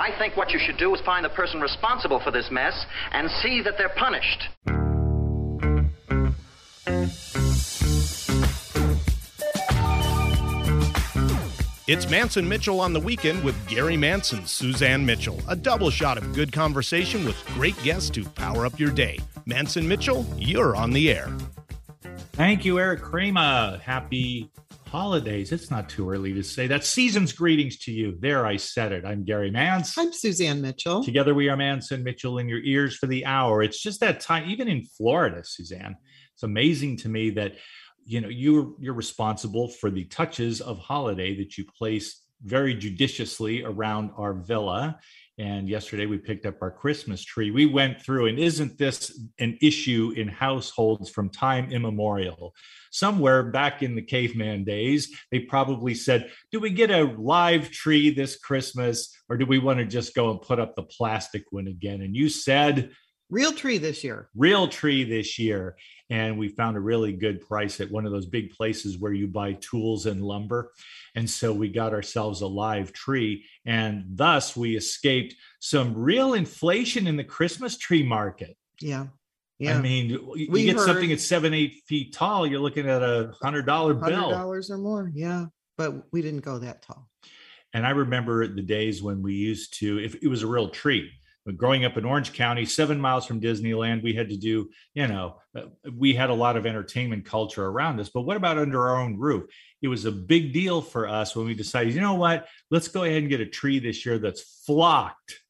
I think what you should do is find the person responsible for this mess and see that they're punished. It's Mance and Mitchell on the weekend with Gary Manson, Suzanne Mitchell. A double shot of good conversation with great guests to power up your day. Mance and Mitchell, you're on the air. Thank you, Eric Krema. Happy holidays. It's not too early to say that. Season's greetings to you. There, I said it. I'm Gary Mance. I'm Suzanne Mitchell. Together, we are Mance and Mitchell in your ears for the hour. It's just that time, even in Florida, Suzanne. It's amazing to me that you know you're you're responsible for the touches of holiday that you place very judiciously around our villa and yesterday we picked up our christmas tree we went through and isn't this an issue in households from time immemorial somewhere back in the caveman days they probably said do we get a live tree this christmas or do we want to just go and put up the plastic one again? And you said real tree this year. Real tree this year. And we found a really good price at one of those big places where you buy tools and lumber. And so we got ourselves a live tree. And thus we escaped some real inflation in the christmas tree market. Yeah yeah. I mean, you we get something at seven, eight feet tall, you're looking at a hundred dollar bill. Dollars or more. Yeah. But we didn't go that tall. And I remember the days when we used to, if it was a real tree, but growing up in Orange County, seven miles from Disneyland, we had to do, you know, uh, we had a lot of entertainment culture around us. But what about under our own roof? It was a big deal for us when we decided, you know what, let's go ahead and get a tree this year that's flocked.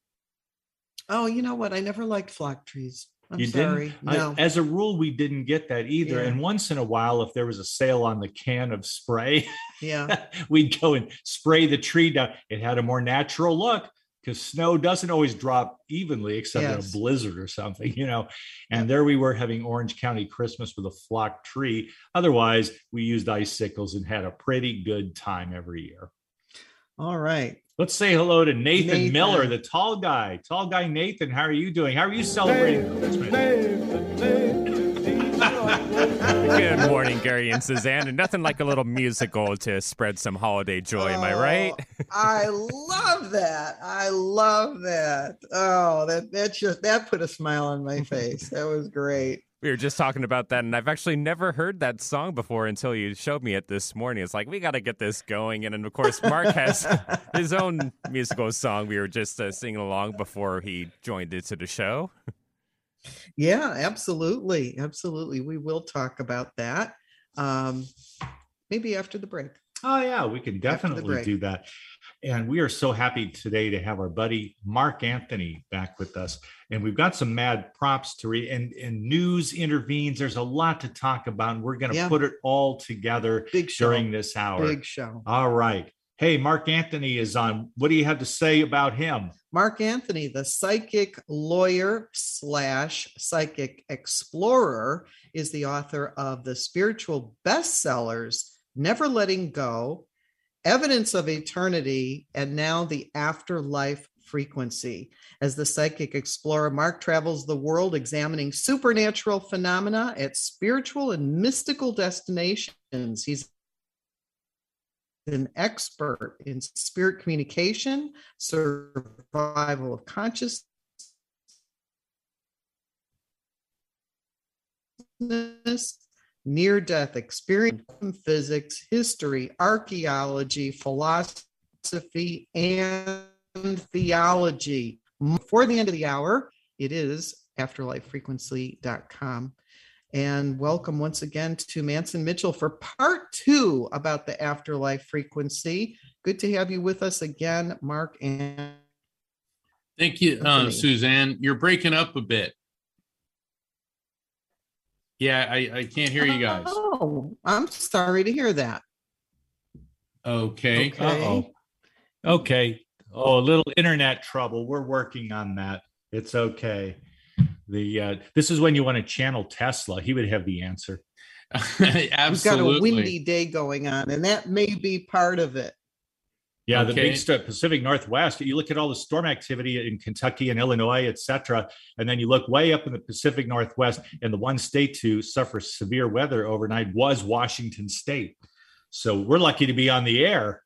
Oh, you know what? I never liked flock trees. I'm you sorry. Didn't? No. I, as a rule, we didn't get that either. Yeah. And once in a while, if there was a sale on the can of spray, yeah, we'd go and spray the tree down. It had a more natural look because snow doesn't always drop evenly except yes. in a blizzard or something, you know. And there we were having Orange County Christmas with a flock tree. Otherwise, we used icicles and had a pretty good time every year. All right. Let's say hello to Nathan, Nathan. Miller, the tall guy. Tall guy Nathan, how are you doing? How are you celebrating Nathan, Nathan, Nathan. Good morning, Gary and Suzanne. And nothing like a little musical to spread some holiday joy. Oh, am I oh, right? Oh, I love that. I love that. Oh, that that just that put a smile on my face. That was great. We were just talking about that, and I've actually never heard that song before until you showed me it this morning. It's like we got to get this going, and, and of course, Mark has his own musical song. We were just uh, singing along before he joined into the show. Yeah, absolutely. Absolutely. We will talk about that. Um, maybe after the break. Oh, yeah, we can definitely do that. And we are so happy today to have our buddy Mark Anthony back with us. And we've got some mad props to read and, and news intervenes. There's a lot to talk about. And we're going to yeah. put it all together Big show. during this hour. Big show. All right. Hey, Mark Anthony is on. What do you have to say about him? Mark Anthony, the psychic lawyer slash psychic explorer, is the author of the spiritual bestsellers Never Letting Go, Evidence of Eternity, and now the Afterlife Frequency. As the psychic explorer, Mark travels the world examining supernatural phenomena at spiritual and mystical destinations. He's an expert in spirit communication, survival of consciousness, near death experience, physics, history, archaeology, philosophy, and theology. Before the end of the hour, it is afterlifefrequency.com and welcome once again to Mance and Mitchell for part two about the afterlife frequency. Good to have you with us again, Mark and. Thank you, uh, Suzanne. You're breaking up a bit. Yeah, I, I can't hear you guys. Oh, I'm sorry to hear that. Okay. Okay. Uh-oh. Okay. Oh, a little internet trouble. We're working on that. It's okay. The uh, this is when you want to channel Tesla. He would have the answer. Absolutely. We've got a windy day going on, and that may be part of it. Yeah, okay. the big st- Pacific Northwest. You look at all the storm activity in Kentucky and Illinois, et cetera, and then you look way up in the Pacific Northwest, and the one state to suffer severe weather overnight was Washington State. So we're lucky to be on the air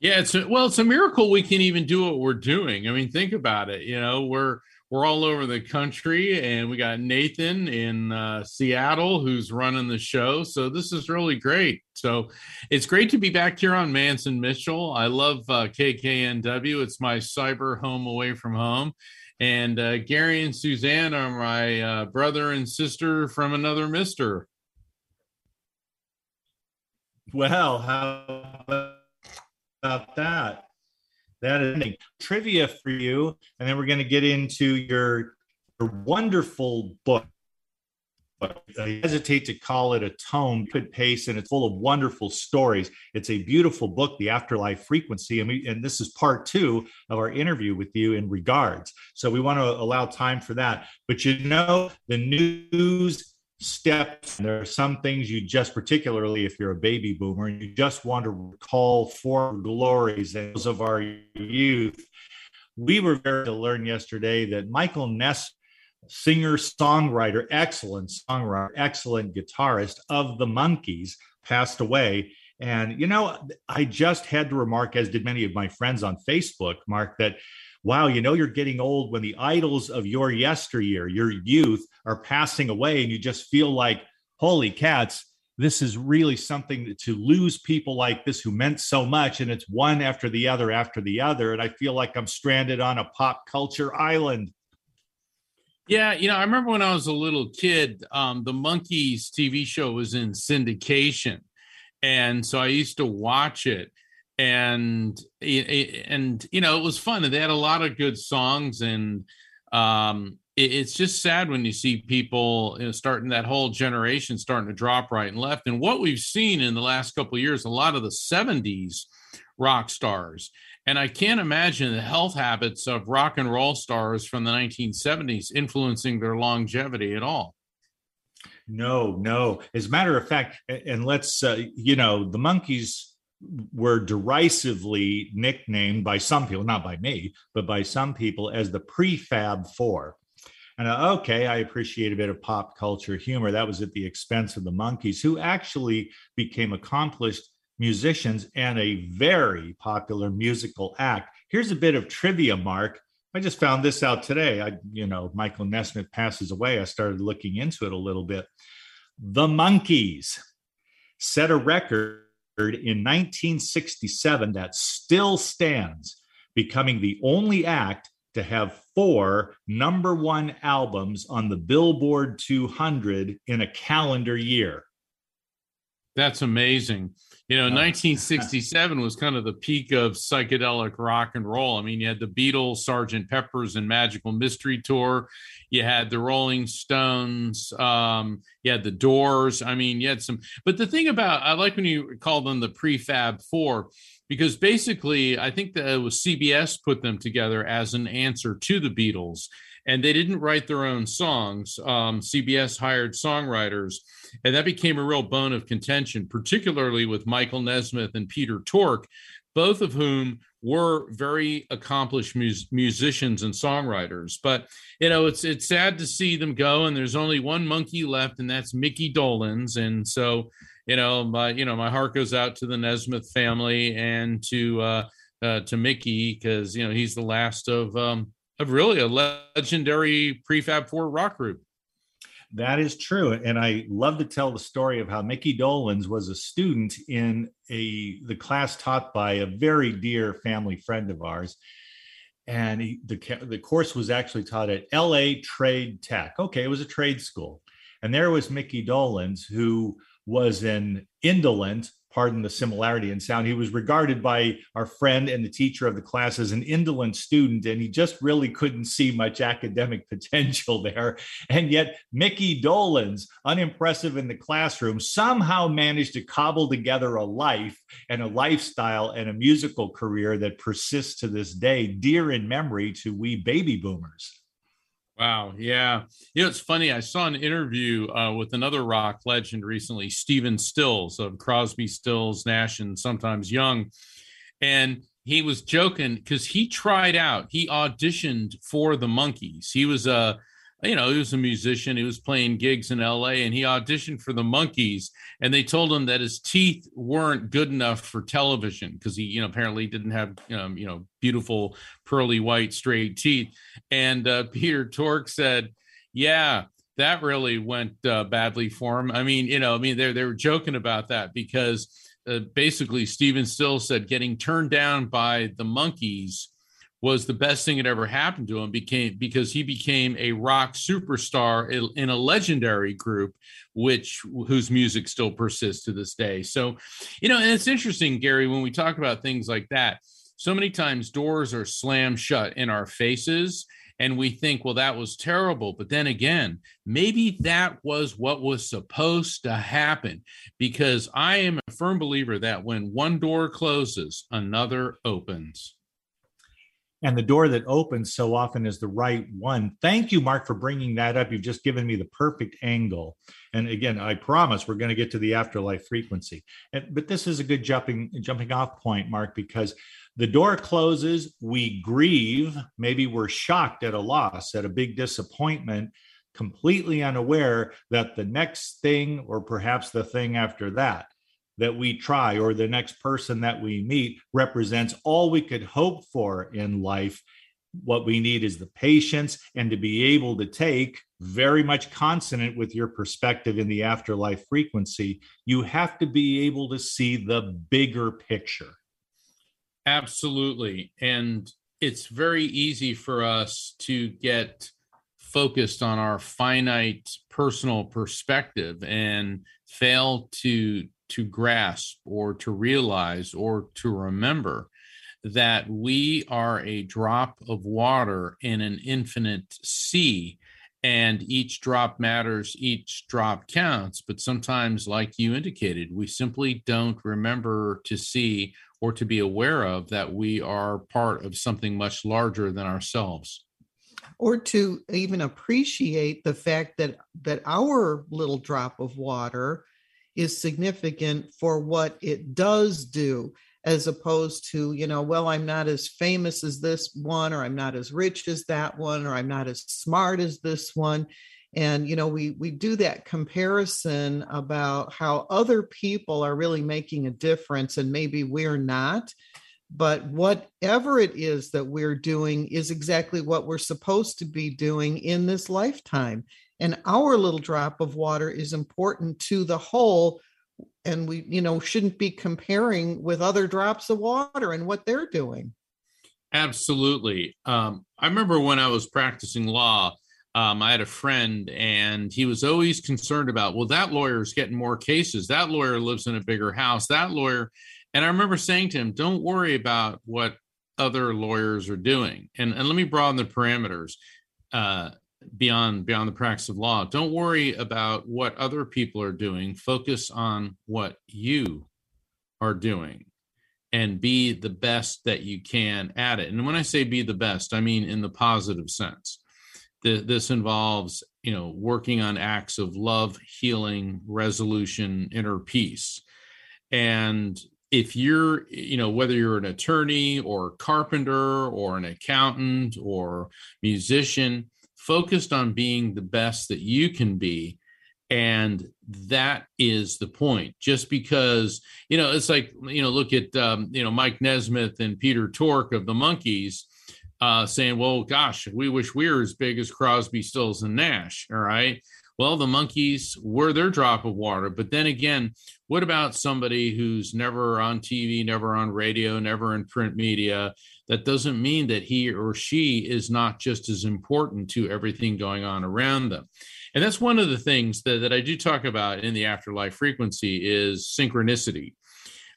Yeah, it's a, well, it's a miracle we can even do what we're doing. I mean, think about it. You know, we're we're all over the country, and we got Nathan in uh, Seattle who's running the show. So this is really great. So it's great to be back here on mance and Mitchell. I love uh, KKNW. It's my cyber home away from home. And uh, Gary and Suzanne are my uh, brother and sister from another mister. Well, how about that? That is trivia for you, and then we're going to get into your, your wonderful book. I hesitate to call it a tome, good pace, and it's full of wonderful stories. It's a beautiful book, The Afterlife Frequency, and, we, and this is part two of our interview with you in regards. So we want to allow time for that. But you know, the news steps. There are some things you just, particularly if you're a baby boomer, you just want to recall former glories those of our youth. We were very to learn yesterday that Michael Ness, singer, songwriter, excellent songwriter, excellent guitarist of the Monkees, passed away. And, you know, I just had to remark, as did many of my friends on Facebook, Mark, that wow, you know, you're getting old when the idols of your yesteryear, your youth, are passing away, and you just feel like, holy cats, this is really something to lose people like this who meant so much. And it's one after the other after the other. And I feel like I'm stranded on a pop culture island. Yeah, you know, I remember when I was a little kid, um, the Monkees TV show was in syndication. And so I used to watch it and and you know it was fun and they had a lot of good songs and um it's just sad when you see people you know, starting that whole generation starting to drop right and left and what we've seen in the last couple years a lot of the 70s rock stars and i can't imagine the health habits of rock and roll stars from the 1970s influencing their longevity at all. No no. As a matter of fact and let's uh, you know the Monkees were derisively nicknamed by some people, not by me, but by some people as the prefab four. And uh, okay, I appreciate a bit of pop culture humor. That was at the expense of the Monkees, who actually became accomplished musicians and a very popular musical act. Here's a bit of trivia, Mark. I just found this out today. I, you know, Michael Nesmith passes away. I started looking into it a little bit. The Monkees set a record in 1967 that still stands, becoming the only act to have four number one albums on the Billboard 200 in a calendar year. That's amazing. You know, 1967 was kind of the peak of psychedelic rock and roll. I mean, you had the Beatles, Sergeant Pepper's, and Magical Mystery Tour. You had the Rolling Stones. Um, you had the Doors. I mean, you had some. But the thing about I like when you call them the prefab four because basically I think that it was CBS put them together as an answer to the Beatles, and they didn't write their own songs. Um, CBS hired songwriters and that became a real bone of contention, particularly with Michael Nesmith and Peter Tork, both of whom were very accomplished mus- musicians and songwriters. But you know, it's it's sad to see them go, and there's only one monkey left, and that's Mickey Dolenz. And so, you know, my you know my heart goes out to the Nesmith family and to uh, uh to Mickey because you know he's the last of um of really a legendary prefab four rock group. That is true. And I love to tell the story of how Mickey Dolenz was a student in a the class taught by a very dear family friend of ours. And he, the, the course was actually taught at LA Trade Tech. Okay, it was a trade school. And there was Mickey Dolenz, who was an indolent, pardon the similarity in sound. He was regarded by our friend and the teacher of the class as an indolent student, and he just really couldn't see much academic potential there. And yet, Mickey Dolenz, unimpressive in the classroom, somehow managed to cobble together a life and a lifestyle and a musical career that persists to this day, dear in memory to we baby boomers. Wow. Yeah. You know, it's funny. I saw an interview uh, with another rock legend recently, Stephen Stills of Crosby, Stills, Nash, and sometimes Young. And he was joking because he tried out, he auditioned for the Monkees. He was a, you know, he was a musician. He was playing gigs in LA and he auditioned for the Monkees. And they told him that his teeth weren't good enough for television because he, you know, apparently didn't have, um, you know, beautiful, pearly white, straight teeth. And uh, Peter Tork said, Yeah, that really went uh, badly for him. I mean, you know, I mean, they they were joking about that because uh, basically Stephen Still said getting turned down by the Monkees was the best thing that ever happened to him became because he became a rock superstar in a legendary group which whose music still persists to this day. So you know and it's interesting gary when we talk about things like that so many times doors are slammed shut in our faces and we think well that was terrible. But then again maybe that was what was supposed to happen because i am a firm believer that when one door closes another opens and the door that opens so often is the right one. Thank you, Mark, for bringing that up. You've just given me the perfect angle. And again, I promise we're going to get to the afterlife frequency. And, but this is a good jumping jumping off point, Mark, because the door closes, we grieve, maybe we're shocked at a loss, at a big disappointment, completely unaware that the next thing, or perhaps the thing after that, that we try or the next person that we meet represents all we could hope for in life. What we need is the patience and to be able to take very much consonant with your perspective in the afterlife frequency. You have to be able to see the bigger picture. Absolutely. And it's very easy for us to get focused on our finite personal perspective and fail to to grasp or to realize or to remember that we are a drop of water in an infinite sea and each drop matters each drop counts. But sometimes like you indicated we simply don't remember to see or to be aware of that we are part of something much larger than ourselves. Or to even appreciate the fact that that our little drop of water is significant for what it does do as opposed to you know well i'm not as famous as this one or i'm not as rich as that one or i'm not as smart as this one. And you know we we do that comparison about how other people are really making a difference and maybe we're not. But whatever it is that we're doing is exactly what we're supposed to be doing in this lifetime and our little drop of water is important to the whole and we you know shouldn't be comparing with other drops of water and what they're doing. Absolutely. Um, i remember when i was practicing law um, i had a friend and he was always concerned about well that lawyer is getting more cases. That lawyer lives in a bigger house. That lawyer and i remember saying to him don't worry about what other lawyers are doing. And, and let me broaden the parameters. Uh, beyond beyond the practice of law. Don't worry about what other people are doing. Focus on what you are doing and be the best that you can at it. And when i say be the best i mean in the positive sense. This involves you know working on acts of love healing resolution inner peace. And if you're you know whether you're an attorney or carpenter or an accountant or musician focused on being the best that you can be. And that is the point. Just because you know it's like you know look at um, you know mike nesmith and peter tork of the Monkees uh, saying well gosh we wish we were as big as crosby stills and nash. All right well the monkees were their drop of water but then again what about somebody who's never on tv never on radio never in print media that doesn't mean that he or she is not just as important to everything going on around them. And that's one of the things that, that I do talk about in the afterlife frequency is synchronicity.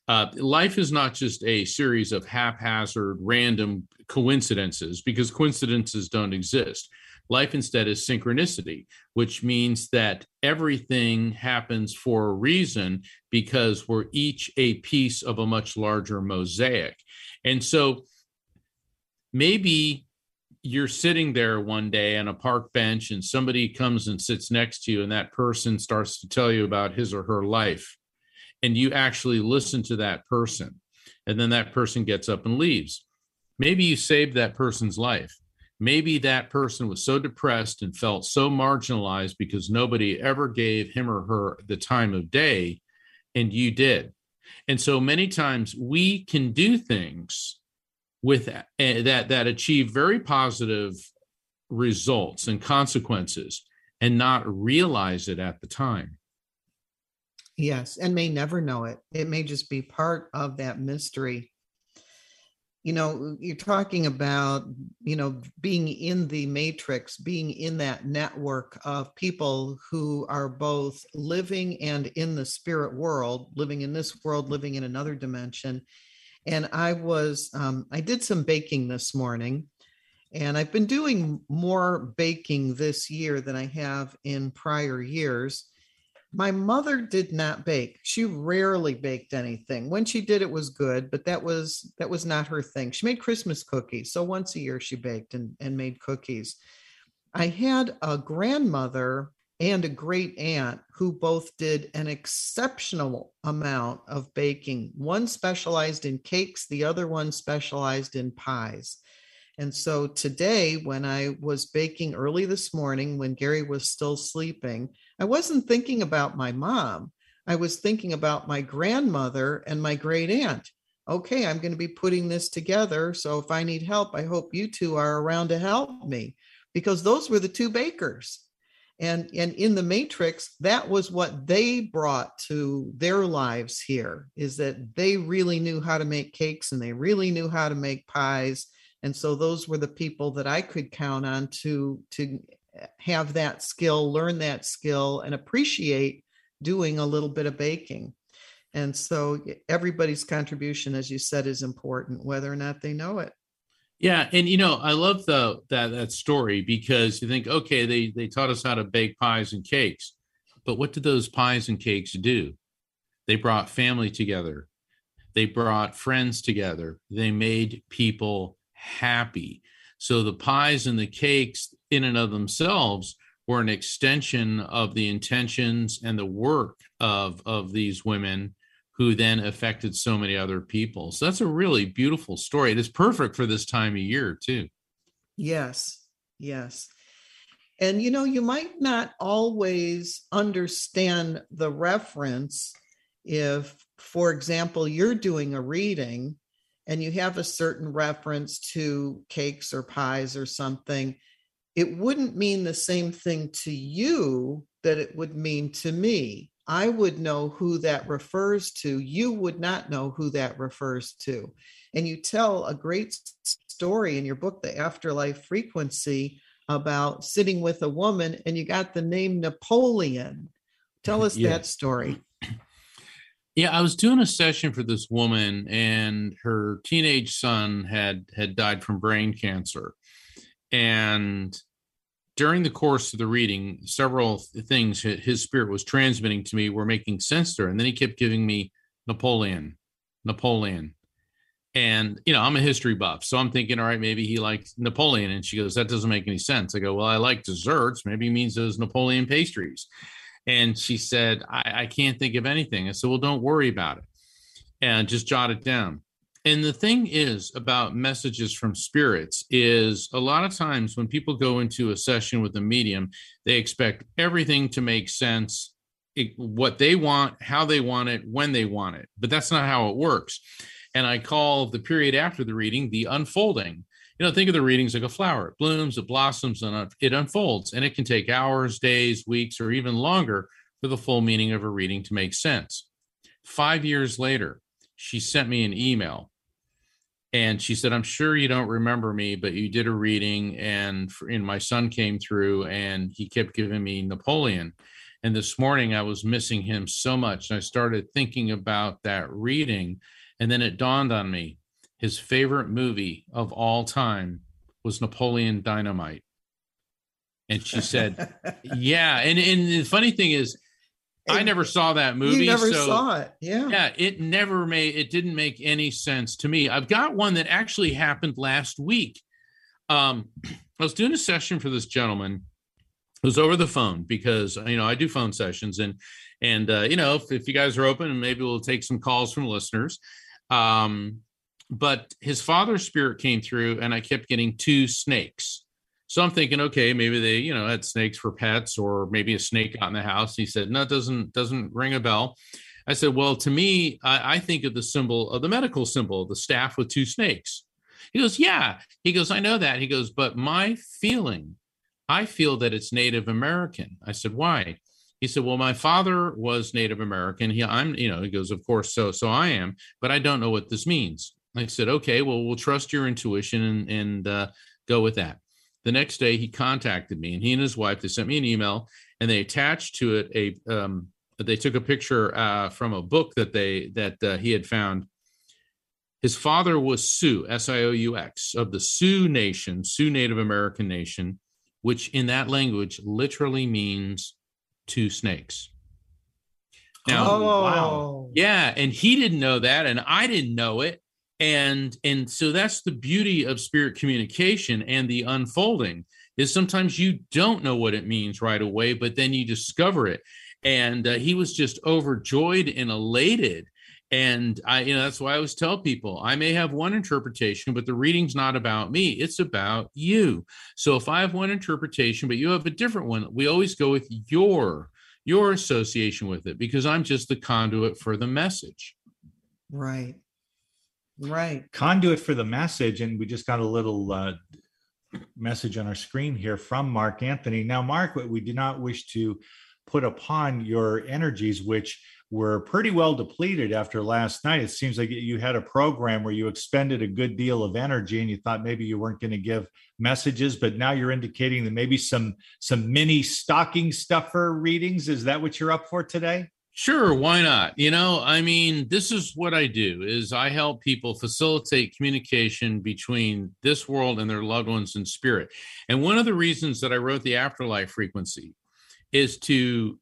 Uh, life is not just a series of haphazard, random coincidences because coincidences don't exist. Life instead is synchronicity, which means that everything happens for a reason because we're each a piece of a much larger mosaic. And so maybe you're sitting there one day on a park bench and somebody comes and sits next to you and that person starts to tell you about his or her life and you actually listen to that person and then that person gets up and leaves maybe you saved that person's life maybe that person was so depressed and felt so marginalized because nobody ever gave him or her the time of day and you did. And so many times we can do things with that eh, that, that achieve very positive results and consequences and not realize it at the time. Yes and may never know it. It may just be part of that mystery you know you're talking about you know being in the matrix being in that network of people who are both living and in the spirit world living in this world living in another dimension. And i was um, i did some baking this morning and i've been doing more baking this year than i have in prior years my mother did not bake. She rarely baked anything. When she did it was good, but that was that was not her thing. She made Christmas cookies. So once a year she baked and, and made cookies. I had a grandmother and a great aunt who both did an exceptional amount of baking. One specialized in cakes, the other one specialized in pies. And so today, when I was baking early this morning, when Gary was still sleeping, I wasn't thinking about my mom. I was thinking about my grandmother and my great aunt. Okay, I'm going to be putting this together. So if I need help, I hope you two are around to help me because those were the two bakers. And, and in the matrix, that was what they brought to their lives here is that they really knew how to make cakes and they really knew how to make pies. And so those were the people that I could count on to, to eh, have that skill, learn that skill, and appreciate doing a little bit of baking. And so everybody's contribution, as you said, is important, whether or not they know it. Yeah, and you know, I love the that that story because you think, okay, they they taught us how to bake pies and cakes, but what did those pies and cakes do? They brought family together. They brought friends together. They made people happy. So the pies and the cakes in and of themselves were an extension of the intentions and the work of of these women who then affected so many other people. So that's a really beautiful story. It is perfect for this time of year too. Yes. Yes. And you know, you might not always understand the reference if, for example, you're doing a reading and you have a certain reference to cakes or pies or something it wouldn't mean the same thing to you that it would mean to me. I would know who that refers to. You would not know who that refers to. And you tell a great story in your book, The Afterlife Frequency, about sitting with a woman and you got the name Napoleon. Tell us that story. Yeah, I was doing a session for this woman and her teenage son had had died from brain cancer. And during the course of the reading, several things his spirit was transmitting to me were making sense to her, And then he kept giving me Napoleon, Napoleon. And, you know, I'm a history buff. So I'm thinking, all right, maybe he likes Napoleon. And she goes, that doesn't make any sense. I go, well, I like desserts. Maybe he means those Napoleon pastries. And she said, I, I can't think of anything. I said, well, don't worry about it. And just jot it down. And the thing is about messages from spirits is a lot of times when people go into a session with a medium, they expect everything to make sense, what they want, how they want it, when they want it. But that's not how it works. And I call the period after the reading the unfolding. You know, think of the readings like a flower. It blooms, it blossoms, and it unfolds. And it can take hours, days, weeks, or even longer for the full meaning of a reading to make sense. Five years later, she sent me an email and she said i'm sure you don't remember me but you did a reading and, for, and my son came through and he kept giving me napoleon and this morning i was missing him so much and i started thinking about that reading and then it dawned on me his favorite movie of all time was napoleon dynamite and she said yeah and, and the funny thing is I never saw that movie. You never so, saw it. Yeah. Yeah. It never made, it didn't make any sense to me. I've got one that actually happened last week. Um, I was doing a session for this gentleman. It was over the phone because, you know, I do phone sessions and, and, uh, you know, if, if you guys are open, and maybe we'll take some calls from listeners. Um, but his father's spirit came through and I kept getting two snakes So I'm thinking, okay, maybe they, you know, had snakes for pets, or maybe a snake got in the house. He said, no, it doesn't doesn't ring a bell. I said, well, to me, I, I think of the symbol of the medical symbol, the staff with two snakes. He goes, yeah. He goes, I know that. He goes, but my feeling, I feel that it's Native American. I said, why? He said, well, my father was Native American. He, I'm, you know, he goes, of course, so so I am, but I don't know what this means. I said, okay, well, we'll trust your intuition and, and uh, go with that. The next day, he contacted me, and he and his wife they sent me an email, and they attached to it a um, they took a picture uh, from a book that they that uh, he had found. His father was Sioux, S-I-O-U-X, of the Sioux Nation, Sioux Native American Nation, which in that language literally means two snakes. Now, oh, wow. Yeah, and he didn't know that, and I didn't know it. And and so that's the beauty of spirit communication and the unfolding is sometimes you don't know what it means right away, but then you discover it. And uh, he was just overjoyed and elated. And i you know that's why i always tell people i may have one interpretation but the reading's not about me. It's about you. So if i have one interpretation but you have a different one we always go with your your association with it because i'm just the conduit for the message. Right right conduit for the message and we just got a little uh, message on our screen here from mark anthony now mark we do not wish to put upon your energies, which were pretty well depleted after last night. It seems like you had a program where you expended a good deal of energy and you thought maybe you weren't going to give messages, but now you're indicating that maybe some some mini stocking stuffer readings. Is that what you're up for today? Sure, why not? You know, I mean, this is what I do is I help people facilitate communication between this world and their loved ones in spirit. And one of the reasons that I wrote the afterlife frequency is to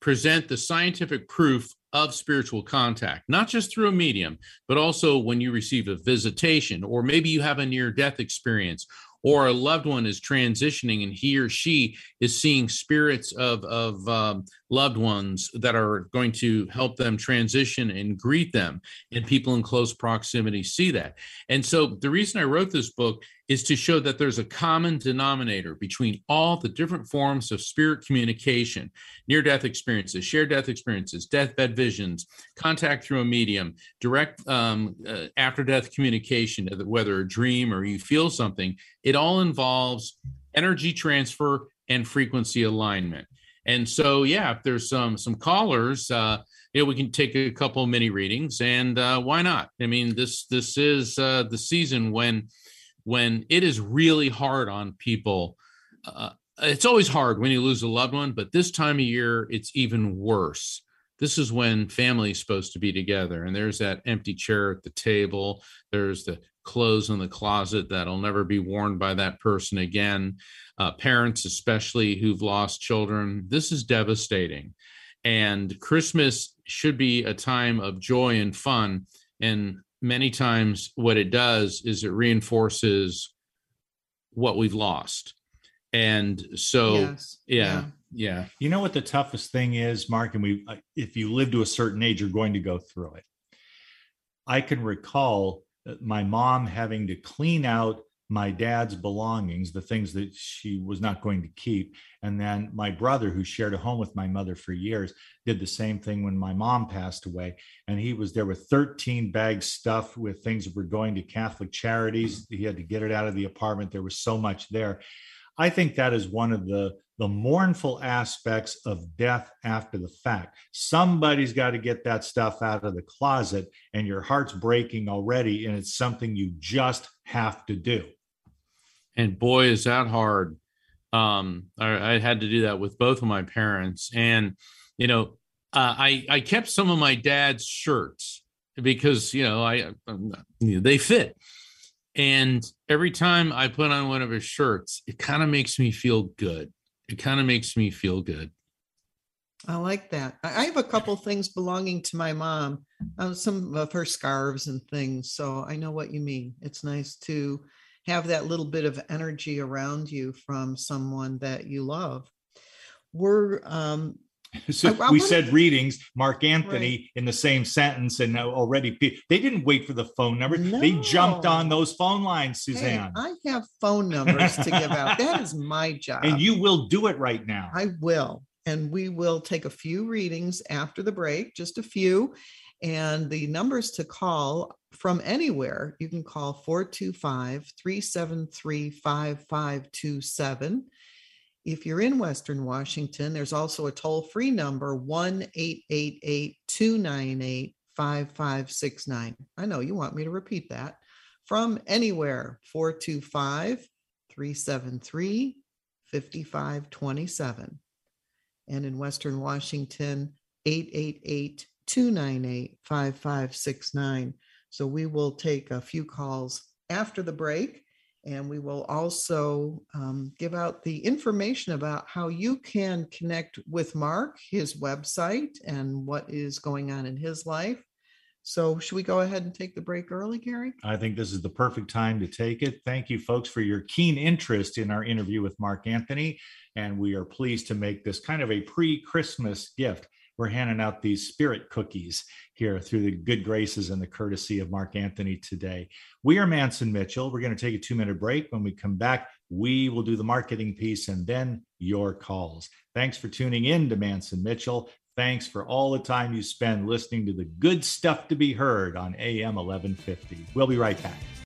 present the scientific proof of spiritual contact, not just through a medium, but also when you receive a visitation, or maybe you have a near death experience, or a loved one is transitioning and he or she is seeing spirits of, of um, loved ones that are going to help them transition and greet them. And people in close proximity see that. And so the reason I wrote this book is to show that there's a common denominator between all the different forms of spirit communication near death experiences, shared death experiences, deathbed visions, contact through a medium, direct um, uh, after death communication, whether a dream or you feel something. It all involves energy transfer and frequency alignment. And so, yeah, if there's some some callers, uh, you know, we can take a couple mini readings, and uh, why not? I mean, this this is uh, the season when when it is really hard on people. Uh, it's always hard when you lose a loved one, but this time of year, it's even worse. This is when family's supposed to be together, and there's that empty chair at the table. There's the clothes in the closet that'll never be worn by that person again. Uh, parents, especially who've lost children, this is devastating. And Christmas should be a time of joy and fun. And many times what it does is it reinforces what we've lost. And so yes. yeah, yeah, yeah. You know what the toughest thing is mark? And we uh, if you live to a certain age you're going to go through it. I can recall my mom having to clean out my dad's belongings, the things that she was not going to keep. And then my brother, who shared a home with my mother for years, did the same thing when my mom passed away. And he was there with 13 bags stuffed with things that were going to Catholic charities. He had to get it out of the apartment. There was so much there. I think that is one of the the mournful aspects of death after the fact. Somebody's got to get that stuff out of the closet, and your heart's breaking already, and it's something you just have to do. And boy, is that hard. Um, I, I had to do that with both of my parents, and you know, uh, I I kept some of my dad's shirts because you know I they fit. And every time I put on one of his shirts, it kind of makes me feel good it kind of makes me feel good. I like that. I have a couple things belonging to my mom, uh, some of her scarves and things. So I know what you mean. It's nice to have that little bit of energy around you from someone that you love. We're um, So I- I we said readings, Mark Anthony Right. in the same sentence, and already they didn't wait for the phone number. They jumped on those phone lines, Hey, Suzanne. I have phone numbers to give out. That is my job. and you will do it right now. I will. And we will take a few readings after the break, just a few. And the numbers to call from anywhere, you can call 425 373 5527. If you're in Western Washington, there's also a toll free number 1 888 298 5569. I know you want me to repeat that. From anywhere, 425 373 5527 and in Western Washington, 888 298 5569. So we will take a few calls after the break, and we will also um, give out the information about how you can connect with Mark, his website, and what is going on in his life. So, should we go ahead and take the break early, Gary? I think this is the perfect time to take it. Thank you, folks, for your keen interest in our interview with Mark Anthony. And we are pleased to make this kind of a pre Christmas gift. We're handing out these spirit cookies here through the good graces and the courtesy of Mark Anthony today. We are Mance and Mitchell. We're going to take a two minute break. When we come back, we will do the marketing piece and then your calls. Thanks for tuning in to Mance and Mitchell. Thanks for all the time you spend listening to the good stuff to be heard on AM 1150. We'll be right back.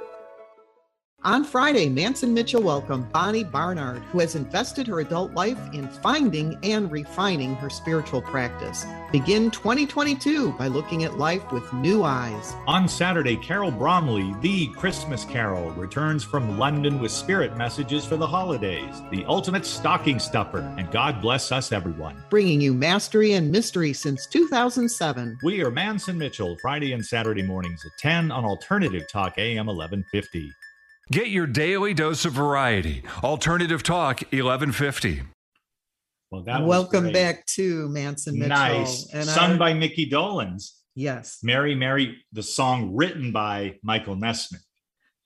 On Friday, Mance and Mitchell welcomed Bonnie Barnard, who has invested her adult life in finding and refining her spiritual practice. Begin 2022 by looking at life with new eyes. On Saturday, Carol Bromley, the Christmas Carol, returns from London with spirit messages for the holidays, the ultimate stocking stuffer, and God bless us everyone. Bringing you mastery and mystery since 2007. We are Mance and Mitchell, Friday and Saturday mornings at 10 on Alternative Talk AM 1150. Get your daily dose of variety. Alternative Talk 1150. Well, that Welcome great. back to Mance and Mitchell. Nice. And Sung our- by Mickey Dolenz. Yes, Mary, Mary, the song written by Michael Nesmith.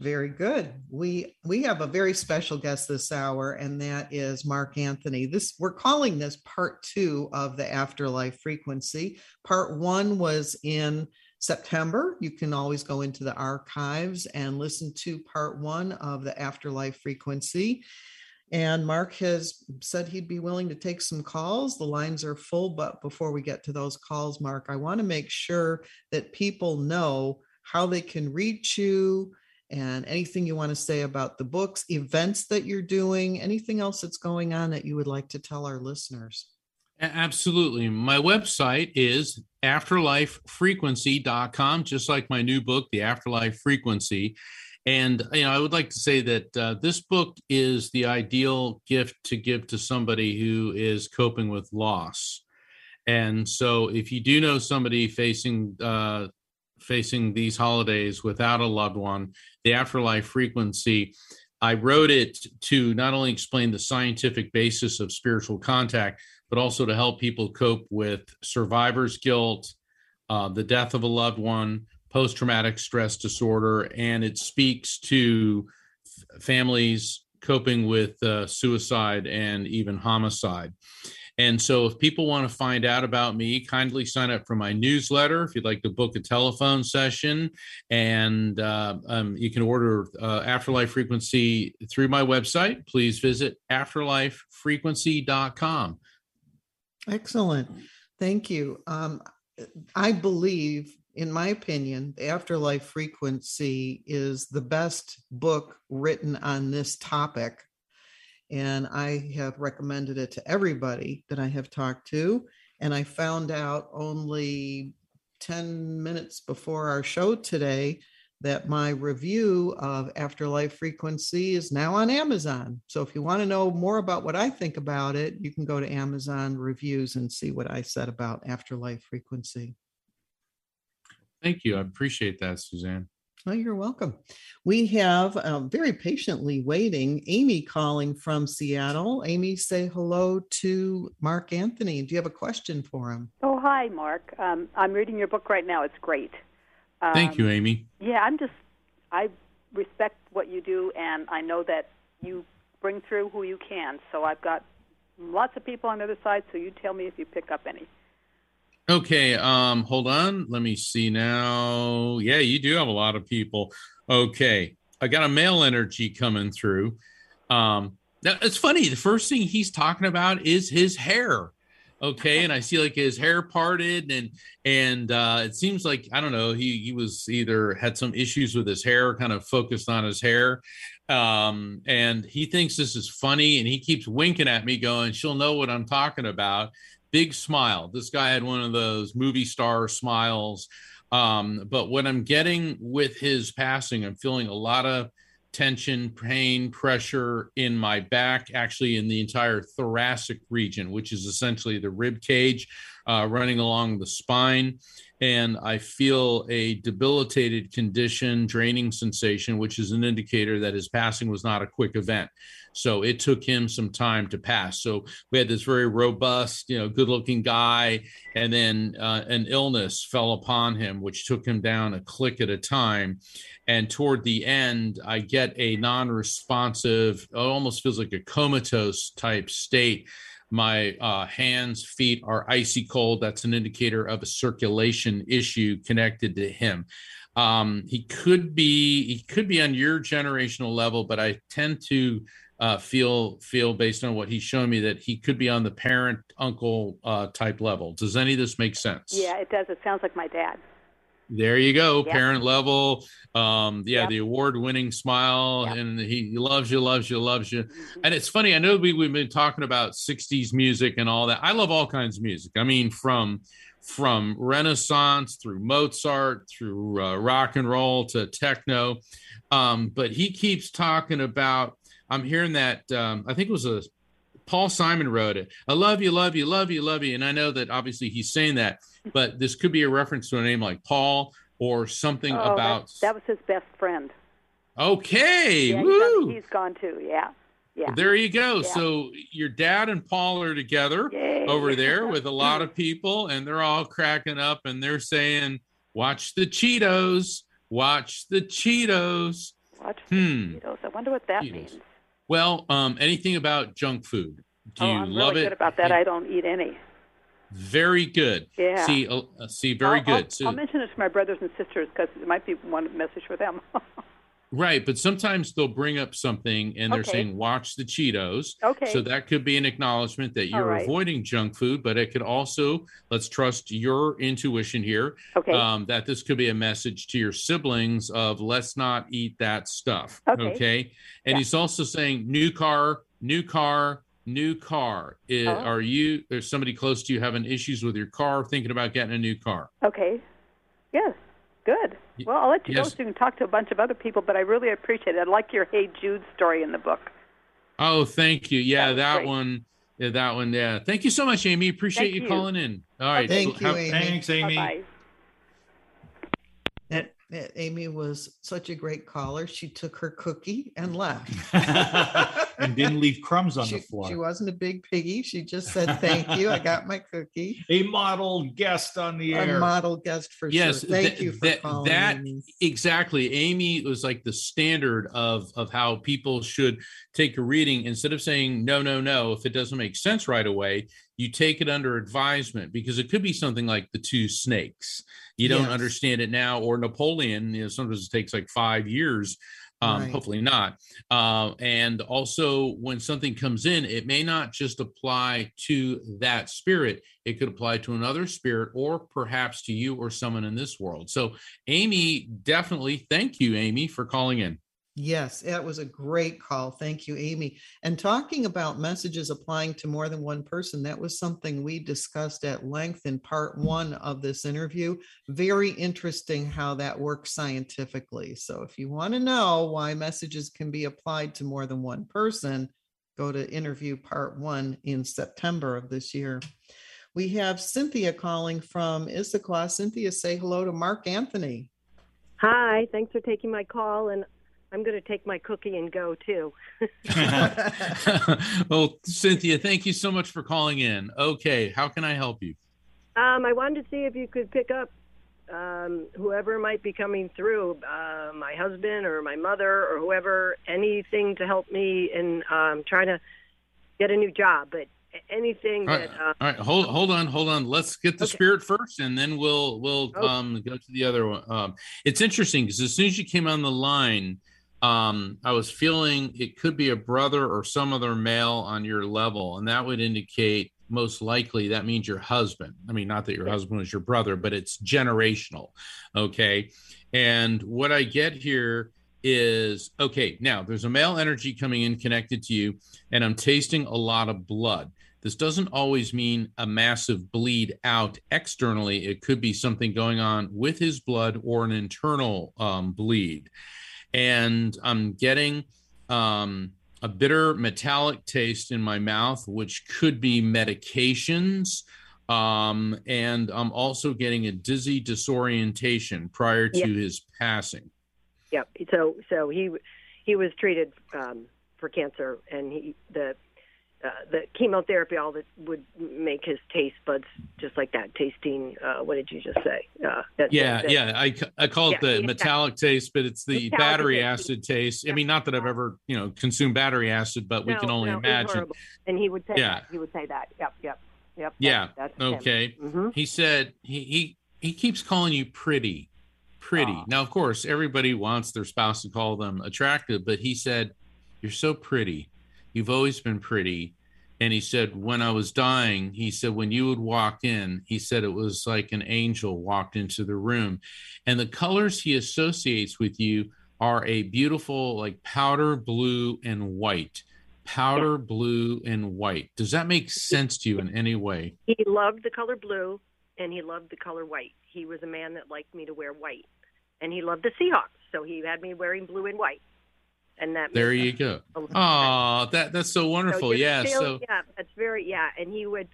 very good. We we have a very special guest this hour, and that is Mark Anthony. This we're calling this part two of the afterlife frequency. Part one was in September. You can always go into the archives and listen to part one of the afterlife frequency. And Mark has said he'd be willing to take some calls. The lines are full, but before we get to those calls, Mark, I want to make sure that people know how they can reach you and anything you want to say about the books, events that you're doing, anything else that's going on that you would like to tell our listeners. Absolutely. My website is afterlifefrequency.com, just like my new book, The Afterlife Frequency. And you know, I would like to say that uh, this book is the ideal gift to give to somebody who is coping with loss. And so, if you do know somebody facing uh, facing these holidays without a loved one, the afterlife frequency, I wrote it to not only explain the scientific basis of spiritual contact, but also to help people cope with survivor's guilt, uh, the death of a loved one, post traumatic stress disorder, and it speaks to f- families coping with uh, suicide and even homicide. And so, if people want to find out about me, kindly sign up for my newsletter. If you'd like to book a telephone session, and uh, um, you can order uh, Afterlife Frequency through my website, please visit afterlifefrequency.com. Excellent. Thank you. Um, I believe, in my opinion, the Afterlife Frequency is the best book written on this topic. And I have recommended it to everybody that I have talked to. And I found out only 10 minutes before our show today that my review of Afterlife Frequency is now on Amazon. So if you want to know more about what I think about it, you can go to Amazon reviews and see what I said about Afterlife Frequency. Thank you. I appreciate that, Suzanne. Oh, you're welcome. We have um, very patiently waiting Amy calling from Seattle. Amy, say hello to Mark Anthony. Do you have a question for him? Oh, hi, Mark. Um, I'm reading your book right now. It's great. Um, Thank you, Amy. Yeah, I'm just, I respect what you do, and I know that you bring through who you can. So I've got lots of people on the other side, so you tell me if you pick up any. Okay, um, hold on. Let me see now. Yeah, you do have a lot of people. Okay, I got a male energy coming through. Um, now it's funny. The first thing he's talking about is his hair. Okay, and I see like his hair parted, and and uh, it seems like I don't know. He he was either had some issues with his hair, kind of focused on his hair, um, and he thinks this is funny, and he keeps winking at me, going, "She'll know what I'm talking about." big smile. This guy had one of those movie star smiles. Um, but what I'm getting with his passing, I'm feeling a lot of tension, pain, pressure in my back, actually in the entire thoracic region, which is essentially the rib cage uh, running along the spine. And I feel a debilitated condition, draining sensation, which is an indicator that his passing was not a quick event. So it took him some time to pass. So we had this very robust, you know, good looking guy. And then uh, an illness fell upon him, which took him down a click at a time. And toward the end, I get a non responsive, almost feels like a comatose type state my uh, hands feet are icy cold that's an indicator of a circulation issue connected to him um, he could be he could be on your generational level but i tend to uh, feel feel based on what he's shown me that he could be on the parent uncle uh, type level. Does any of this make sense? Yeah, it does. It sounds like my dad. There you go, yep. parent level. Um, yeah, yep. the award-winning smile, yep. and he loves you, loves you, loves you. Mm-hmm. And it's funny. I know we, we've been talking about '60s music and all that. I love all kinds of music. I mean, from from Renaissance through Mozart, through uh, rock and roll to techno. Um, but he keeps talking about I'm hearing that. Um, I think it was a Paul Simon wrote it. I love you, love you, love you, love you. And I know that obviously he's saying that, but this could be a reference to a name like Paul or something oh, about. That, that was his best friend. Okay. Yeah, Woo. He's, gone, he's gone too. Yeah. Yeah. Well, there you go. Yeah. So your dad and Paul are together Yay. over there with a lot of people, and they're all cracking up and they're saying, "Watch the Cheetos! Watch the Cheetos!" Watch the hmm. Cheetos. I wonder what that Cheetos. means. Well, um, anything about junk food? Do oh, you I'm love really it? Good about that. I don't eat any. Very good. Yeah. See, uh, see, very I'll, good. I'll, so, I'll mention it to my brothers and sisters because it might be one message for them. right, but sometimes they'll bring up something and they're Okay. saying, "Watch the Cheetos." Okay. So that could be an acknowledgement that you're right. avoiding junk food, but it could also let's trust your intuition here. Okay. Um, that this could be a message to your siblings of let's not eat that stuff. Okay. And Yeah. he's also saying new car, new car. New car. I- Oh. Are you? There's somebody close to you having issues with your car, thinking about getting a new car. okay. Yes. Good. Well, I'll let you yes. go so you can talk to a bunch of other people, but I really appreciate it. I like your Hey Jude story in the book. Oh, thank you. Yeah, was that one. Yeah, that one. Yeah. Thank you so much, Amy. Appreciate you, you. calling in. All right. Thank you, have- Amy. Thanks, Amy. Bye-bye. And, and Amy was such a great caller. She took her cookie and left. and didn't leave crumbs on she, the floor. she wasn't a big piggy. She just said, "Thank you. I got my cookie." a model guest on the air. A model guest for yes sure. Thank that- you for that, calling. that Amy. exactly amy was like the standard of of how people should take a reading instead of saying no no no if it doesn't make sense right away you take it under advisement because it could be something like the two snakes you don't Yes. understand it now or napoleon you know sometimes it takes like five years um, Right. hopefully not. Uh, and also when something comes in it may not just apply to that spirit. It could apply to another spirit or perhaps to you or someone in this world. So amy definitely thank you amy for calling in Yes, that was a great call. Thank you, Amy. And talking about messages applying to more than one person, that was something we discussed at length in part one of this interview. Very interesting how that works scientifically. So, if you want to know why messages can be applied to more than one person, go to interview part one in September of this year. We have Cynthia calling from Issaquah. Cynthia, say hello to Mark Anthony. Hi, thanks for taking my call, and I'm going to take my cookie and go too. well cynthia thank you so much for calling in okay how can i help you Um, I wanted to see if you could pick up um, whoever might be coming through, uh, my husband or my mother or whoever, anything to help me in um, trying to get a new job, but anything all that. right, Uh, all right hold hold on hold on let's get the Okay. spirit first and then we'll we'll Oh. um go to the other one um it's interesting because as soon as you came on the line um i was feeling it could be a brother or some other male on your level and that would indicate most likely that means your husband i mean not that your husband was your brother but it's generational okay and what i get here is okay now there's a male energy coming in connected to you and i'm tasting a lot of blood this doesn't always mean a massive bleed out externally. It could be something going on with his blood or an internal um, bleed. And I'm getting um, a bitter metallic taste in my mouth, which could be medications. Um, and I'm also getting a dizzy disorientation prior to Yeah. his passing. Yep. So so he he was treated um, for cancer, and he the uh, the chemotherapy all that would make his taste buds just like that tasting. Uh, what did you just say? Uh, that, Yeah, that- yeah. I, I call it Yeah, the yeah. metallic taste, but it's the Metallic battery taste. acid taste. I mean, not that I've ever, you know, consumed battery acid, but we can only no, imagine. And he would say Yeah. that. He would say that. Yep. Yep. Yep. Yeah. That's. Okay. Mhm. He said he he he keeps calling you pretty, pretty. Aw. Now, of course, everybody wants their spouse to call them attractive, but he said, "You're so pretty. You've always been pretty." And he said, when I was dying, he said, when you would walk in, he said it was like an angel walked into the room. And the colors he associates with you are a beautiful, like powder blue and white. Powder blue and white. Does that make sense to you in any way? He loved the color blue and he loved the color white. He was a man that liked me to wear white. And he loved the Seahawks, so he had me wearing blue and white. And that There you go. Oh, that that's so So wonderful. you're yeah. still- So yeah, that's very yeah. And he would,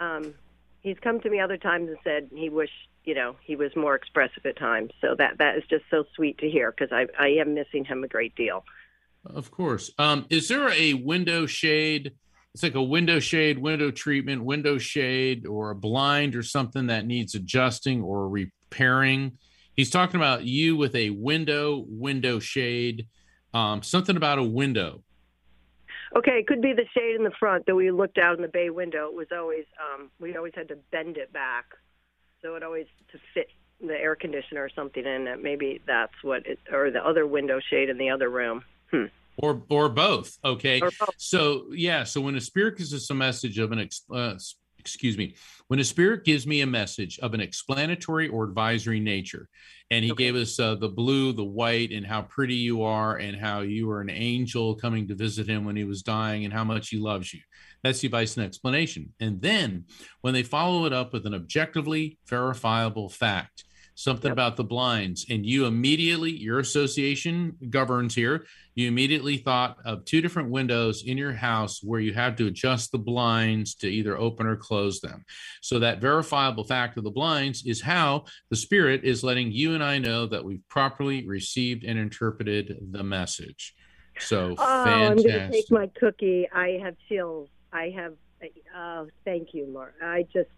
um, he's come to me other times and said he wished you know he was more expressive at times. So that that is just so sweet to hear because I I am missing him a great deal. of course. Um, is there a window shade? It's like a window shade, window treatment, window shade, or a blind or something that needs adjusting or repairing. He's talking about you with a window, window shade, um, something about a window. Okay, it could be the shade in the front that we looked out in the bay window. It was always um, we always had to bend it back, so it always to fit the air conditioner or something in it. Maybe that's what it or the other window shade in the other room. Hmm. or or both okay Or both. so yeah so when a spirit gives us a message of an uh, excuse me. When a spirit gives me a message of an explanatory or advisory nature and he gave us uh, the blue the white and how pretty you are and how you were an angel coming to visit him when he was dying and how much he loves you. That's the advice and explanation. And then when they follow it up with an objectively verifiable fact something about the blinds, and you immediately, your association governs here, you immediately thought of two different windows in your house where you have to adjust the blinds to either open or close them. So, that verifiable fact of the blinds is how the spirit is letting you and I know that we've properly received and interpreted the message. So, Oh, I'm going to take my cookie. I have chills. I have. Uh, thank you, Mark. I just.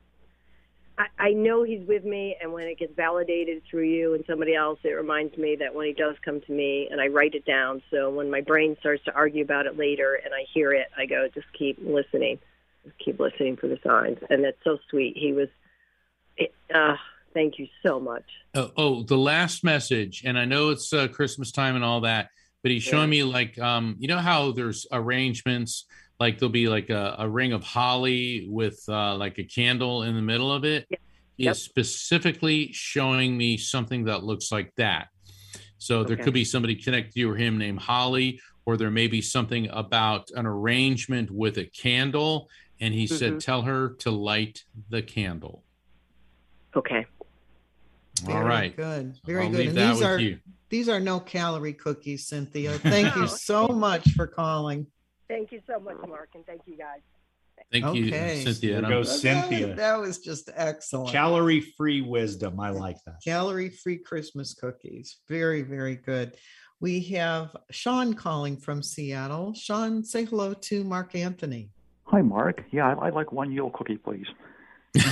I, I know he's with me, and when it gets validated through you and somebody else, it reminds me that when he does come to me, and I write it down. So when my brain starts to argue about it later, and I hear it, I go, just keep listening, just keep listening for the signs, and that's so sweet. He was. It, uh, thank you so much. Oh, oh, the last message, and I know it's uh, Christmas time and all that, but he's showing me like, um, you know how there's arrangements, like there'll be like a, a ring of holly with uh, like a candle in the middle of it. He is specifically showing me something that looks like that. So there Okay. could be somebody connected to you or him named Holly, or there may be something about an arrangement with a candle. And he said, Mhm. tell her to light the candle. Okay. All Very right. Good. Very I'll good. And these are you. these are no calorie cookies, Cynthia. Thank you so much for calling. Thank you so much, Mark, and thank you guys. Thank Okay. you, Cynthia. There And goes I'm- That was- That was just excellent. Calorie free wisdom. I like that. Calorie free Christmas cookies. Very, very good. We have Sean calling from Seattle. Sean, say hello to Mark Anthony. Hi, Mark. Yeah, I'd, I'd like one Yule cookie, please.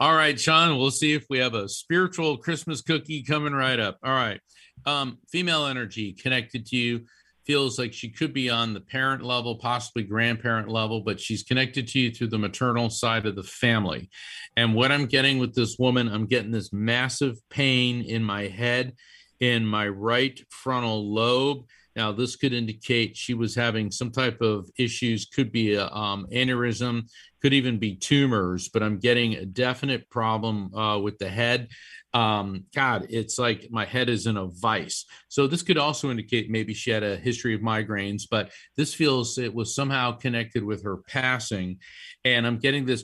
All right, Sean, we'll see if we have a spiritual Christmas cookie coming right up. All right. Um, female energy connected to you feels like she could be on the parent level, possibly grandparent level, but she's connected to you through the maternal side of the family. And what I'm getting with this woman, I'm getting this massive pain in my head, in my right frontal lobe. Now, this could indicate she was having some type of issues, could be a um, aneurysm, could even be tumors, but I'm getting a definite problem uh, with the head. Um, God, it's like my head is in a vice. So this could also indicate maybe she had a history of migraines, but this feels it was somehow connected with her passing. And I'm getting this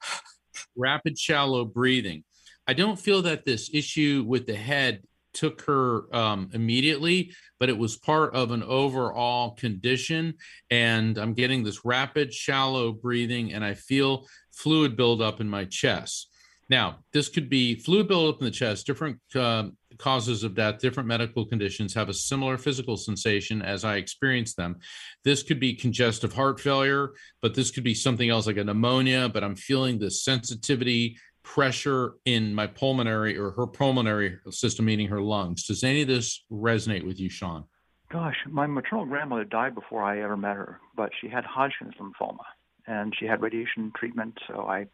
rapid, shallow breathing. I don't feel that this issue with the head took her um, immediately, but it was part of an overall condition. And I'm getting this rapid, shallow breathing, and I feel fluid buildup in my chest. Now, this could be fluid buildup in the chest, different uh, causes of death, different medical conditions have a similar physical sensation as I experience them. This could be congestive heart failure, but this could be something else like a pneumonia, but I'm feeling the sensitivity, pressure in my pulmonary or her pulmonary system, meaning her lungs. Does any of this resonate with you, Sean? Gosh, my maternal grandmother died before I ever met her, but she had Hodgkin's lymphoma, and she had radiation treatment. So I,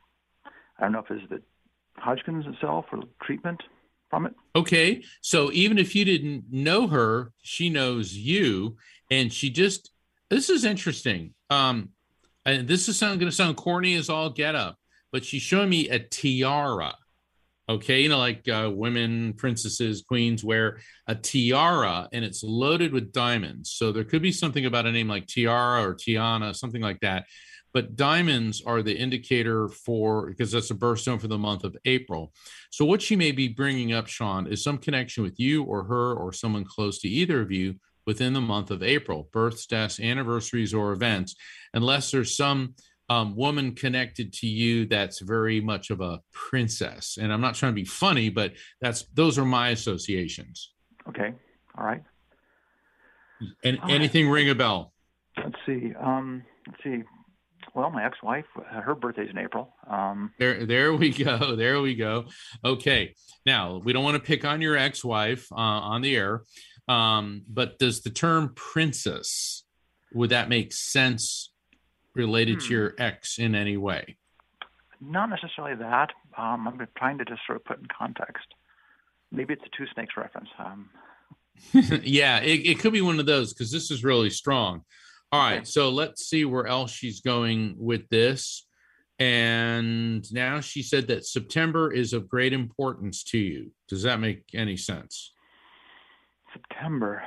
I don't know if it's the Hodgkin's itself or treatment from it. Okay. So even if you didn't know her, she knows you. And she just, this is interesting. Um, and this is sound, going to sound corny as all get up, but she's showing me a tiara. Okay. You know, like uh, women, princesses, queens wear a tiara and it's loaded with diamonds. So there could be something about a name like Tiara or Tiana, something like that. But diamonds are the indicator for, because that's a birthstone for the month of April. So, what she may be bringing up, Sean, is some connection with you or her or someone close to either of you within the month of April, births, deaths, anniversaries, or events, unless there's some um, woman connected to you that's very much of a princess. And I'm not trying to be funny, but that's those are my associations. Okay. All right. And All right. anything ring a bell? Let's see. Um, let's see. Well, my ex-wife, uh, her birthday's in April. Um, There, there we go. There we go. Okay. Now we don't want to pick on your ex-wife uh, on the air, um, but does the term princess would that make sense related to Hmm. your ex in any way? not necessarily that. Um, I'm trying to just sort of put in context. Maybe it's a two snakes reference. Um, yeah, it, it could be one of those because this is really strong. All right, so let's see where else she's going with this. And now she said that September is of great importance to you. Does that make any sense? September.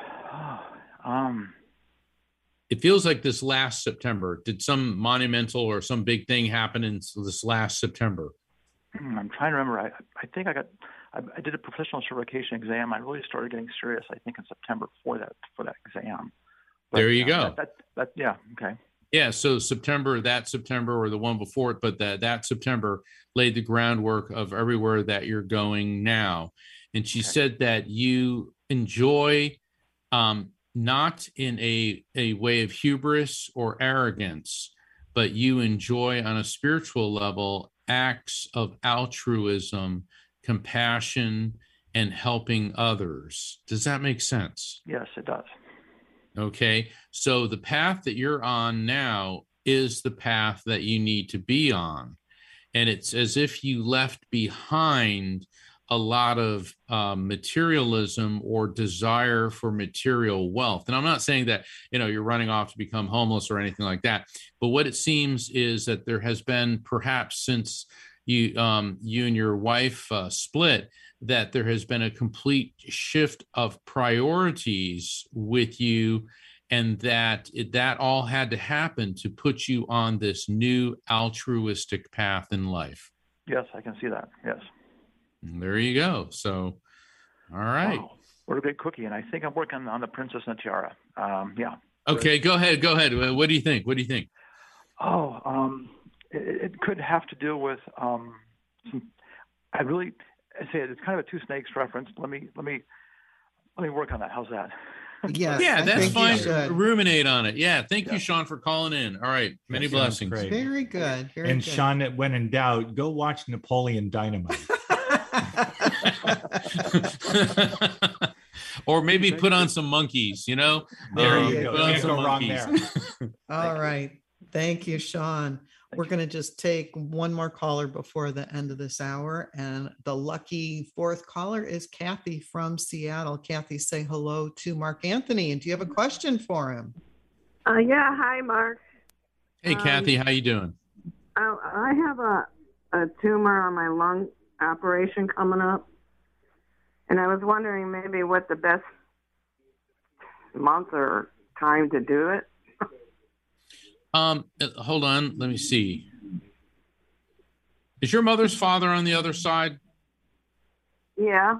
um, It feels like this last September. Did some monumental or some big thing happen in this last September? hmm, I'm trying to remember. I I think I got I, I did a professional certification exam. I really started getting serious. I think in September for that for that exam. But, There you uh, go. That, that, that yeah okay. Yeah, so September, that September, or the one before it, but that that September laid the groundwork of everywhere that you're going now. And she said that you enjoy, um, not in a a way of hubris or arrogance, but you enjoy on a spiritual level acts of altruism, compassion, and helping others. Does that make sense? Yes, it does. Okay. So the path that you're on now is the path that you need to be on. And it's as if you left behind a lot of um, materialism or desire for material wealth. And I'm not saying that, you know, you're running off to become homeless or anything like that. But what it seems is that there has been perhaps since you um, you and your wife uh, split that there has been a complete shift of priorities with you and that it, that all had to happen to put you on this new altruistic path in life Yes, I can see that. Yes. And there you go so all right Wow. What a great cookie. And I think I'm working on the Princess and the Tiara. Um, yeah. okay go ahead go ahead Uh, what do you think what do you think Oh, um, it, it could have to do with. Um, some, I really I say it's kind of a two snakes reference. Let me let me let me work on that. How's that? Yes, yeah I that's fine ruminate on it yeah thank you sean for calling in all right many blessings great. Very good. Very and good. Sean, when in doubt, go watch Napoleon Dynamite. or maybe put on some Monkees you know There Um, you go. put on some go wrong Monkees. All right. Thank you, Sean. We're going to just take one more caller before the end of this hour. And the lucky fourth caller is Kathy from Seattle. Kathy, say hello to Mark Anthony. And do you have a question for him? Uh, yeah, hi, Mark. hey Um, kathy how you doing Uh, I have a, a tumor on my lung operation coming up, and I was wondering maybe what the best month or time to do it. Um, hold on. Let me see. Is your mother's father on the other side? Yeah.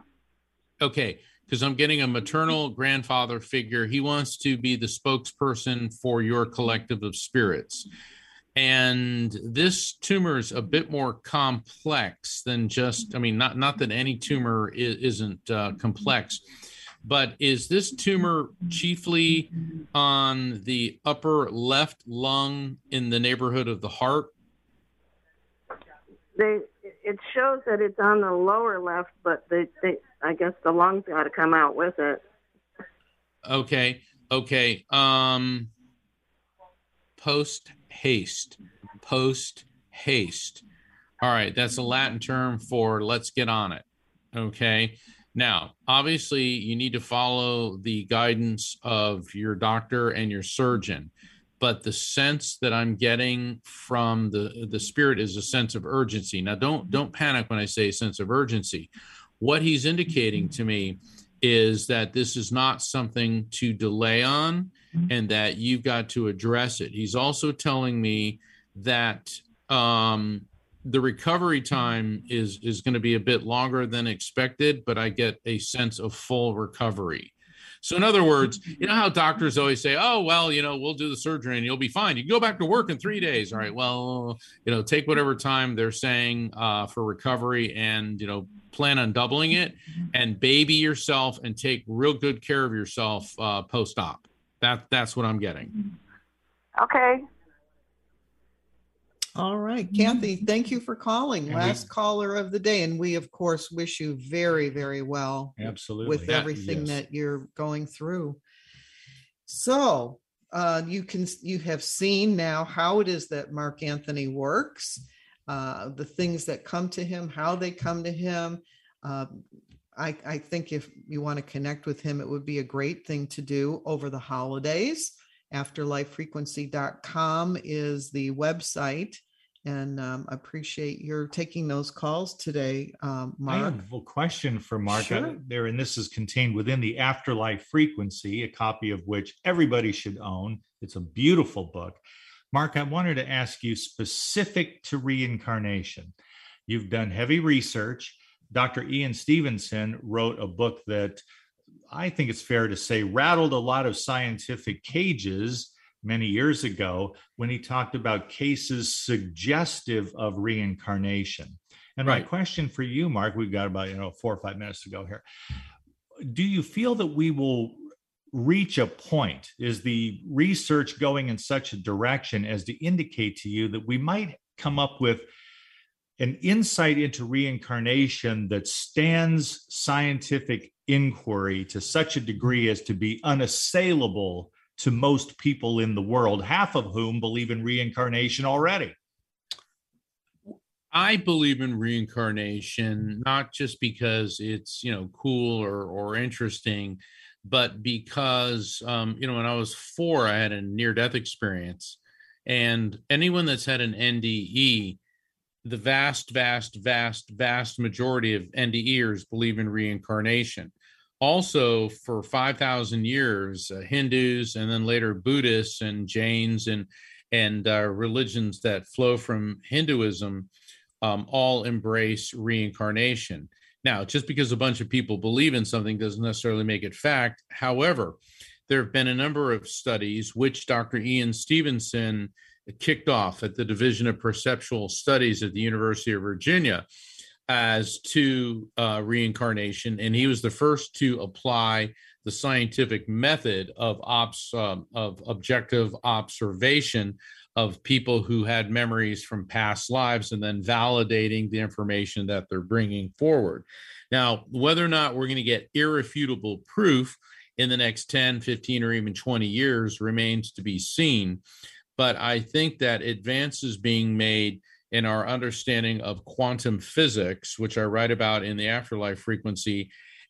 Okay, because I'm getting a maternal grandfather figure. He wants to be the spokesperson for your collective of spirits. And this tumor is a bit more complex than just, I mean, not, not that any tumor is, isn't uh, complex, but is this tumor chiefly on the upper left lung in the neighborhood of the heart? They it shows that it's on the lower left, but they, they I guess the lungs got to come out with it. Okay. Okay. Um post haste. Post haste. All right, that's a Latin term for let's get on it. Okay. Now, obviously, you need to follow the guidance of your doctor and your surgeon, but the sense that I'm getting from the the spirit is a sense of urgency. Now, don't don't panic when I say sense of urgency. What he's indicating to me is that this is not something to delay on and that you've got to address it. He's also telling me that um, the recovery time is is going to be a bit longer than expected, but I get a sense of full recovery. So, in other words, you know how doctors always say, "Oh, well, you know, we'll do the surgery and you'll be fine. You can go back to work in three days." All right. Well, you know, take whatever time they're saying uh, for recovery, and you know, plan on doubling it, and baby yourself, and take real good care of yourself uh, post-op. That that's what I'm getting. Okay. All right, Kathy, thank you for calling. And we- Last caller of the day. And we, of course, wish you very, very well Absolutely. with Yeah, everything yes. that you're going through. So uh, you can you have seen now how it is that Mark Anthony works, uh, the things that come to him, how they come to him. Uh, I, I think if you want to connect with him, it would be a great thing to do over the holidays. Afterlifefrequency.com is the website. And um, I appreciate your taking those calls today, um, I Mark. have a question for Mark Sure. there, and this is contained within the Afterlife Frequency, a copy of which everybody should own. It's a beautiful book. Mark, I wanted to ask you specific to reincarnation. You've done heavy research. Dr. Ian Stevenson wrote a book that I think it's fair to say rattled a lot of scientific cages many years ago when he talked about cases suggestive of reincarnation. And right. my question for you, Mark, we've got about you know four or five minutes to go here. Do you feel that we will reach a point? Is the research going in such a direction as to indicate to you that we might come up with an insight into reincarnation that stands scientific inquiry to such a degree as to be unassailable to most people in the world, half of whom believe in reincarnation already. I believe in reincarnation not just because it's you know cool or or interesting, but because um, you know when I was four, I had a near death experience, and anyone that's had an NDE, the vast, vast, vast, vast majority of NDEers believe in reincarnation. Also for 5000 years uh, hindus and then later buddhists and jains and and uh, religions that flow from hinduism um, all embrace reincarnation. Now just because a bunch of people believe in something doesn't necessarily make it fact. However there have been a number of studies which dr ian stevenson kicked off at the division of perceptual studies at the university of virginia as to uh, reincarnation, and he was the first to apply the scientific method of ops um, of objective observation of people who had memories from past lives and then validating the information that they're bringing forward. Now, whether or not we're going to get irrefutable proof in the next 10, 15, or even 20 years remains to be seen. But I think that advances being made in our understanding of quantum physics, which I write about in the afterlife frequency,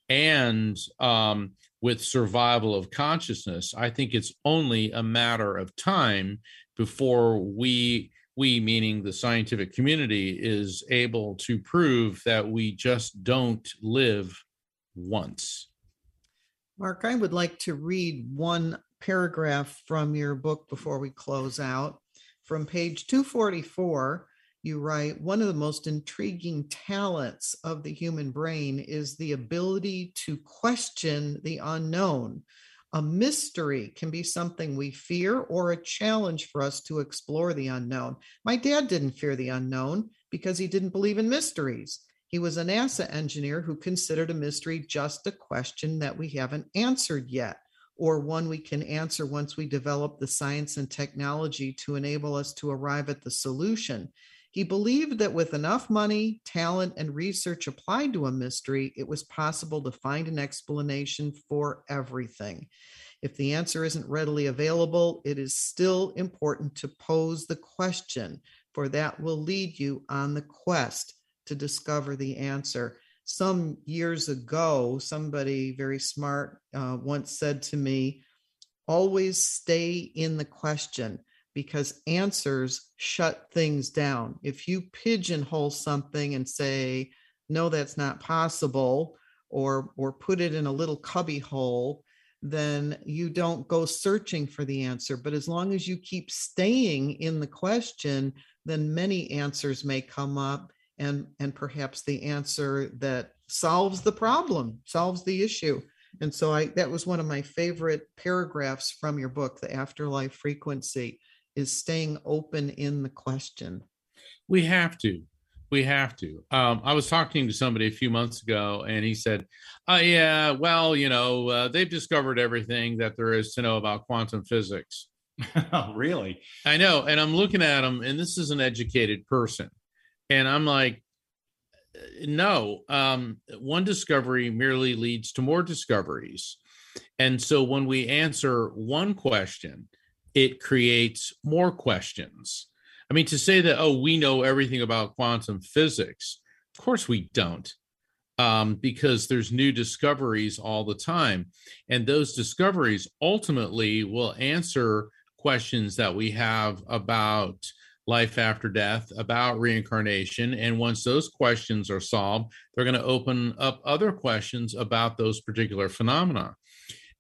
and um, with survival of consciousness, I think it's only a matter of time before we we meaning the scientific community is able to prove that we just don't live once. Mark i would like to read one paragraph from your book before we close out from page 244 you write one of the most intriguing talents of the human brain is the ability to question the unknown. A mystery can be something we fear or a challenge for us to explore the unknown. My dad didn't fear the unknown because he didn't believe in mysteries. He was a NASA engineer who considered a mystery just a question that we haven't answered yet, or one we can answer once we develop the science and technology to enable us to arrive at the solution. He believed that with enough money, talent, and research applied to a mystery, it was possible to find an explanation for everything. If the answer isn't readily available, it is still important to pose the question, for that will lead you on the quest to discover the answer. Some years ago, somebody very smart uh, once said to me, always stay in the question because answers shut things down. If you pigeonhole something and say, no, that's not possible, or or put it in a little cubby hole, then you don't go searching for the answer. But as long as you keep staying in the question, then many answers may come up and and perhaps the answer that solves the problem, solves the issue. And so I that was one of my favorite paragraphs from your book, The Afterlife Frequency is staying open in the question. We have to. We have to. Um, I was talking to somebody a few months ago, and he said, "Oh yeah, well, you know, uh, they've discovered everything that there is to know about quantum physics." oh, really? I know. And I'm looking at him, and this is an educated person, and I'm like, no. Um, one discovery merely leads to more discoveries, and so when we answer one question it creates more questions. I mean, to say that, oh, we know everything about quantum physics, of course we don't, um, because there's new discoveries all the time. And those discoveries ultimately will answer questions that we have about life after death, about reincarnation. And once those questions are solved, they're going to open up other questions about those particular phenomena.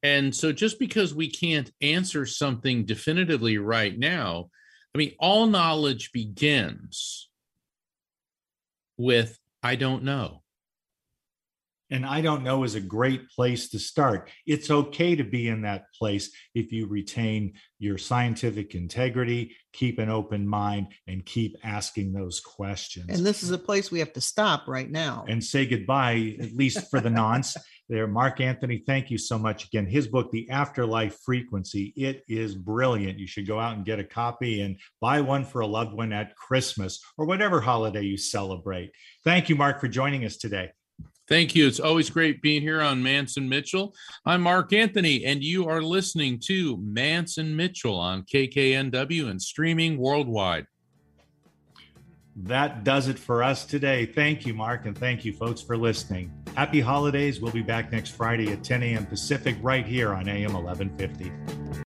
And so just because we can't answer something definitively right now, I mean, all knowledge begins with I don't know. And I don't know is a great place to start. It's okay to be in that place if you retain your scientific integrity, keep an open mind, and keep asking those questions. And this is a place we have to stop right now. And say goodbye, at least for the nonce. There, Mark Anthony, thank you so much again. His book, The Afterlife Frequency, it is brilliant. You should go out and get a copy and buy one for a loved one at Christmas or whatever holiday you celebrate. Thank you, Mark, for joining us today. Thank you. It's always great being here on Mance and Mitchell. I'm Mark Anthony, and you are listening to Mance and Mitchell on KKNW and streaming worldwide. That does it for us today. Thank you, Mark, and thank you, folks, for listening. Happy holidays. We'll be back next Friday at 10 a.m. Pacific right here on AM 1150.